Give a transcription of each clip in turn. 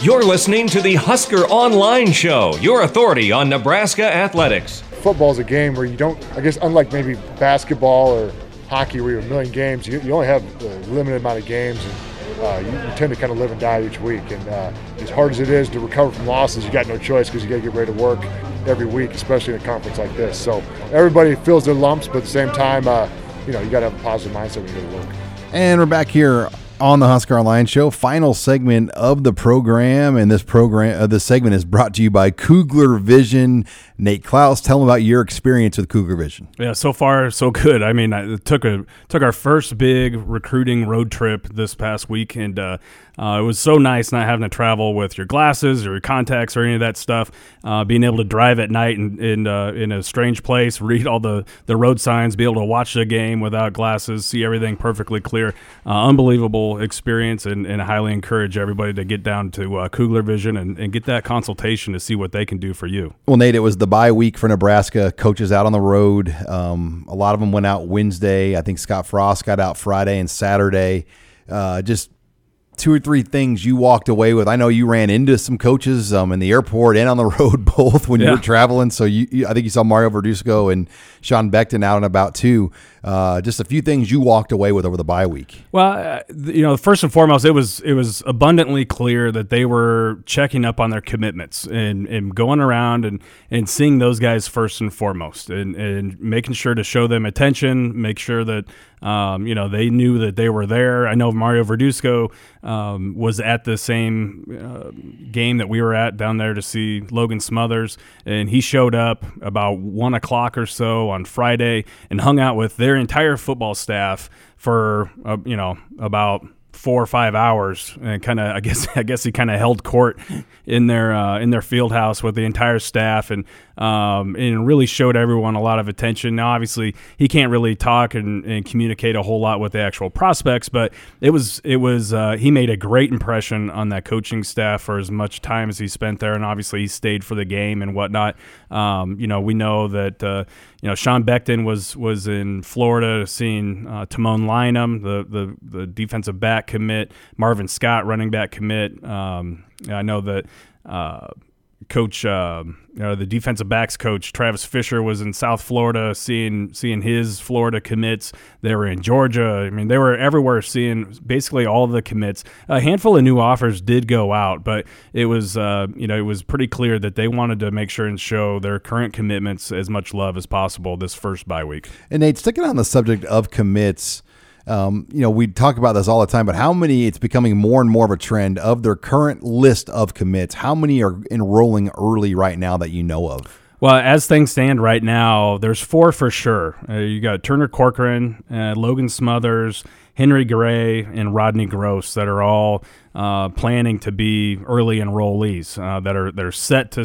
You're listening to the Husker Online Show, your authority on Nebraska athletics. Football is a game where you don't, I guess, unlike maybe basketball or hockey where you have a million games, you, you only have a limited amount of games. And, uh, you, you, tend to kind of live and die each week. And uh, as hard as it is to recover from losses, you got no choice because you got to get ready to work every week, especially in a conference like this. So everybody feels their lumps, but at the same time, uh, you know, you got to have a positive mindset when you go to work. And we're back here on the Husker Online Show, final segment of the program, and this program, uh, this segment is brought to you by Kugler Vision. Nate Clouse. tell them about your experience with Kugler Vision. Yeah, so far so good. I mean, I took a took our first big recruiting road trip this past week, and uh, uh, it was so nice not having to travel with your glasses or your contacts or any of that stuff. Uh, being able to drive at night in in, uh, in a strange place, read all the, the road signs, be able to watch the game without glasses, see everything perfectly clear. Uh, unbelievable experience, and, and I highly encourage everybody to get down to uh, Kugler Vision and, and get that consultation to see what they can do for you. Well, Nate, it was the bye week for Nebraska. Coaches out on the road. Um, a lot of them went out Wednesday. I think Scott Frost got out Friday and Saturday. Uh, just two or three things you walked away with? I know you ran into some coaches um, in the airport and on the road both when yeah. you were traveling. So you, you, I think you saw Mario Verduzco and Sean Beckton out and about too. Uh, just a few things you walked away with over the bye week. Well, uh, you know, first and foremost, it was it was abundantly clear that they were checking up on their commitments and, and going around and, and seeing those guys first and foremost and, and making sure to show them attention, make sure that um, you know they knew that they were there. I know Mario Verduzco um, was at the same uh, game that we were at down there to see Logan Smothers, and he showed up about one o'clock or so on Friday and hung out with their entire football staff for uh, you know about four or five hours and kind of I guess I guess he kind of held court in their uh, in their field house with the entire staff and um, and really showed everyone a lot of attention. Now, obviously, he can't really talk and, and communicate a whole lot with the actual prospects, but it was it was uh, he made a great impression on that coaching staff for as much time as he spent there, and obviously he stayed for the game and whatnot. Um, you know, we know that uh, you know Sean Beckton was was in Florida seeing uh, Tamon Lynum, the, the the defensive back commit, Marvin Scott, running back commit. Um, I know that. Uh, coach, uh, you know, the defensive backs coach Travis Fisher was in South Florida, seeing seeing his Florida commits. They were in Georgia. I mean, they were everywhere, seeing basically all the commits. A handful of new offers did go out, but it was uh, you know it was pretty clear that they wanted to make sure and show their current commitments as much love as possible this first bye week. And Nate, sticking on the subject of commits um, you know, we talk about this all the time, but how many, it's becoming more and more of a trend of their current list of commits. How many are enrolling early right now that you know of? Well, as things stand right now, there's four for sure. Uh, you got Turner Corcoran, uh, Logan Smothers, Henry Gray, and Rodney Gross that are all uh, planning to be early enrollees uh, that are they're set to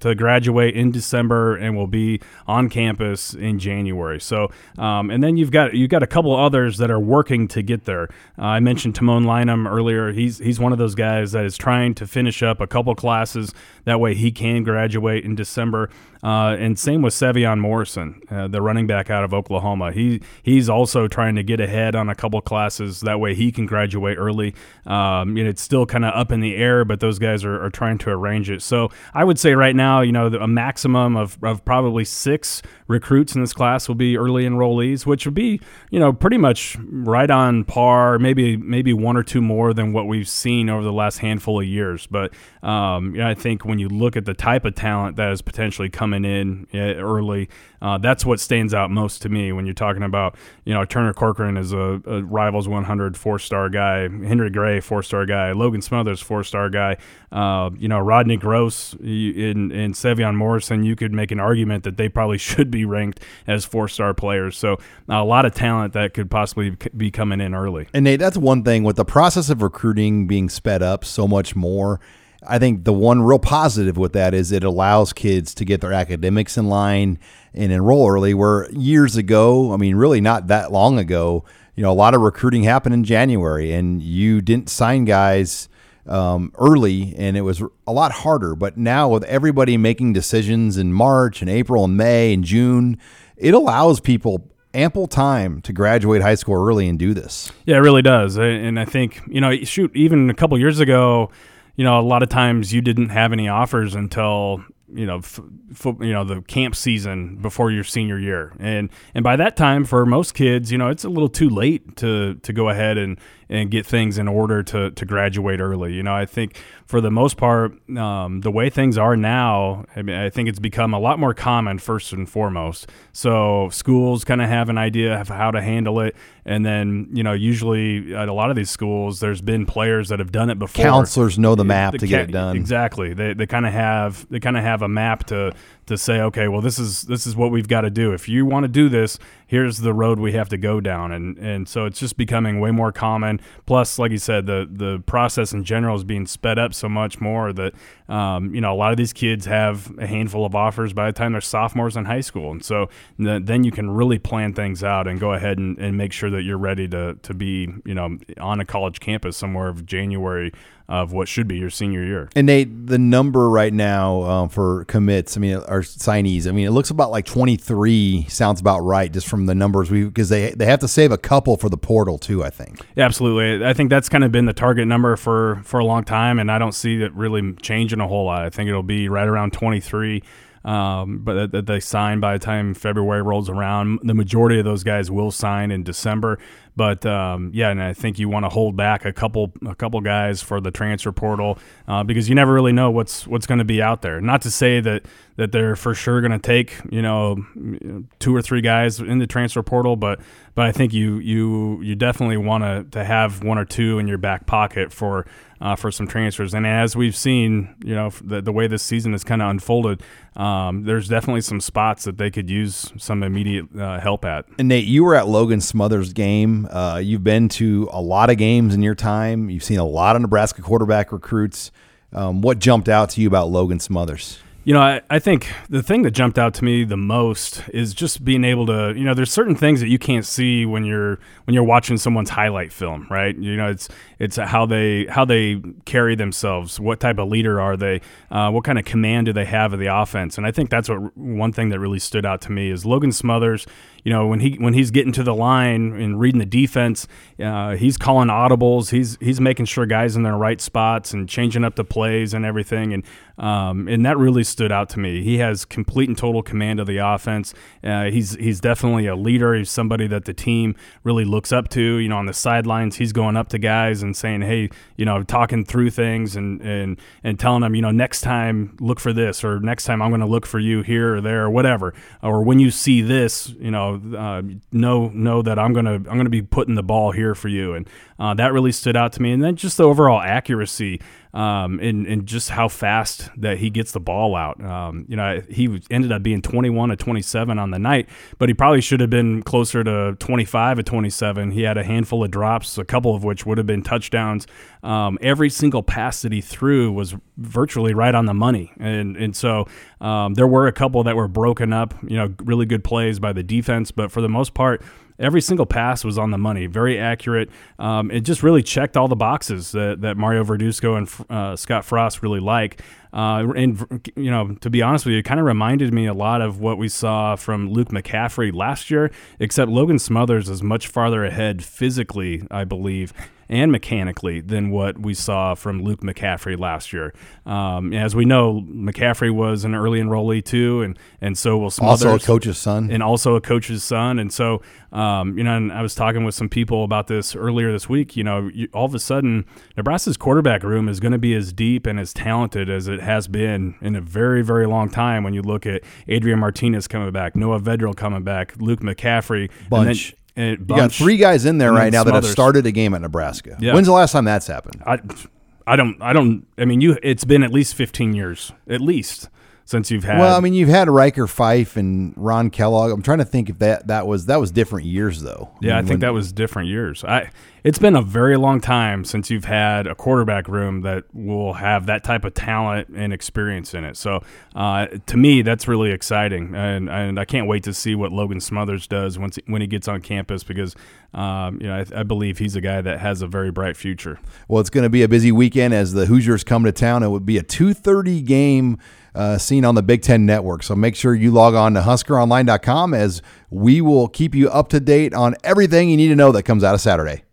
to graduate in December and will be on campus in January. So, um, and then you've got you've got a couple others that are working to get there. Uh, I mentioned Tamon Lynum earlier. He's he's one of those guys that is trying to finish up a couple classes that way he can graduate in December. Uh, and same with Sevion Morrison, uh, the running back out of Oklahoma. He he's also trying to get ahead on a couple classes that way he can graduate early. Um, you know, it's still kind of up in the air, but those guys are, are trying to arrange it. So I would say right now, you know, a maximum of, of probably six recruits in this class will be early enrollees, which would be, you know, pretty much right on par, maybe maybe one or two more than what we've seen over the last handful of years. But um, you know, I think when you look at the type of talent that is potentially coming in eh, early, uh, that's what stands out most to me when you're talking about, you know, Turner Corcoran is a, a Rivals 100 four star guy, Henry Gray four star guy, Logan Smothers four star guy, uh, you know, Rodney Gross in in Sevion Morrison. You could make an argument that they probably should be ranked as four star players. So a lot of talent that could possibly be coming in early. And Nate, that's one thing with the process of recruiting being sped up so much more. I think the one real positive with that is it allows kids to get their academics in line and enroll early. Where years ago, I mean, really not that long ago, you know, a lot of recruiting happened in January, and you didn't sign guys um, early, and it was a lot harder. But now with everybody making decisions in March and April and May and June, it allows people ample time to graduate high school early and do this. Yeah, it really does. And I think, you know, shoot, even a couple years ago, you know, a lot of times you didn't have any offers until you know, f- f- you know the camp season before your senior year, and and by that time, for most kids, you know, it's a little too late to to go ahead and and get things in order to to graduate early. You know, I think for the most part, um, the way things are now, I mean, I think it's become a lot more common first and foremost. So schools kind of have an idea of how to handle it, and then you know, usually at a lot of these schools, there's been players that have done it before. Counselors know the map the to get it done. Exactly. They they kind of have they kind of have a map to to say, okay, well, this is this is what we've got to do. If you want to do this, here's the road we have to go down, and and so it's just becoming way more common. Plus, like you said, the the process in general is being sped up so much more that um, you know a lot of these kids have a handful of offers by the time they're sophomores in high school, and so th- then you can really plan things out and go ahead and, and make sure that you're ready to to be you know on a college campus somewhere of January of what should be your senior year. And Nate, the number right now um, for commits, I mean, our signees, I mean, it looks about like 23 sounds about right just from the numbers we because they they have to save a couple for the portal too. I think. Yeah, absolutely. I think that's kind of been the target number for for a long time, and I don't see it really changing a whole lot. I think it'll be right around 23. Um, but that they sign by the time February rolls around. The majority of those guys will sign in December. But um, yeah, and I think you want to hold back a couple a couple guys for the transfer portal uh, because you never really know what's what's going to be out there. Not to say that that they're for sure going to take you know two or three guys in the transfer portal, but but I think you you you definitely want to to have one or two in your back pocket for uh, for some transfers. And as we've seen, you know, the, the way this season has kind of unfolded, um, there's definitely some spots that they could use some immediate uh, help at. And Nate, you were at Logan Smothers' game. Uh, you've been to a lot of games in your time. You've seen a lot of Nebraska quarterback recruits. Um, what jumped out to you about Logan Smothers? You know, I, I think the thing that jumped out to me the most is just being able to, you know, there's certain things that you can't see when you're when you're watching someone's highlight film, right? You know, it's it's how they how they carry themselves, what type of leader are they, uh, what kind of command do they have of the offense, and I think that's what one thing that really stood out to me is Logan Smothers you know when he when he's getting to the line and reading the defense, uh, he's calling audibles. He's he's making sure guys in their right spots and changing up the plays and everything. And um, and that really stood out to me. He has complete and total command of the offense. Uh, he's he's definitely a leader. He's somebody that the team really looks up to. You know, on the sidelines, he's going up to guys and saying, "Hey, you know, talking through things and and and telling them, you know, next time look for this, or next time I'm going to look for you here or there or whatever, or when you see this, you know." uh, know know that I'm gonna I'm gonna be putting the ball here for you, and uh, that really stood out to me. And then just the overall accuracy um, and, and just how fast that he gets the ball out. Um, you know, he ended up being 21 to 27 on the night, but he probably should have been closer to 25 to 27. He had a handful of drops, a couple of which would have been touchdowns. Um, every single pass that he threw was virtually right on the money, and and so um, there were a couple that were broken up. You know, really good plays by the defense, but for the most part every single pass was on the money, very accurate. Um, it just really checked all the boxes that, that Mario Verduzco and uh, Scott Frost really like. Uh, and you know, to be honest with you, it kind of reminded me a lot of what we saw from Luke McCaffrey last year. Except Logan Smothers is much farther ahead physically, I believe, and mechanically than what we saw from Luke McCaffrey last year. Um, as we know, McCaffrey was an early enrollee too, and and so will Smothers. Also a coach's son, and also a coach's son. And so, um, you know, and I was talking with some people about this earlier this week. You know, you, all of a sudden, Nebraska's quarterback room is going to be as deep and as talented as it has been in a very, very long time. When you look at Adrian Martinez coming back, Noah Vedral coming back, Luke McCaffrey, bunch. you got three guys in there right now Smothers. that have started a game at Nebraska. Yeah. When's the last time that's happened? I, I don't. I don't. I mean, you. It's been at least fifteen years, at least since you've had. Well, I mean, you've had Ryker Fyfe and Ron Kellogg. I'm trying to think if that that was that was different years though. Yeah, I, mean, I think when, that was different years. I it's been a very long time since you've had a quarterback room that will have that type of talent and experience in it. So uh, to me, that's really exciting, and and I can't wait to see what Logan Smothers does once when he gets on campus because um, you know I, I believe he's a guy that has a very bright future. Well, it's going to be a busy weekend as the Hoosiers come to town. It would be a 2:30 game uh, seen on the Big Ten Network. So make sure you log on to HuskerOnline.com as we will keep you up to date on everything you need to know that comes out of Saturday.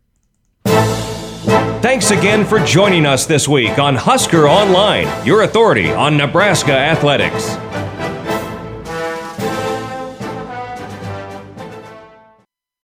Thanks again for joining us this week on Husker Online, your authority on Nebraska athletics.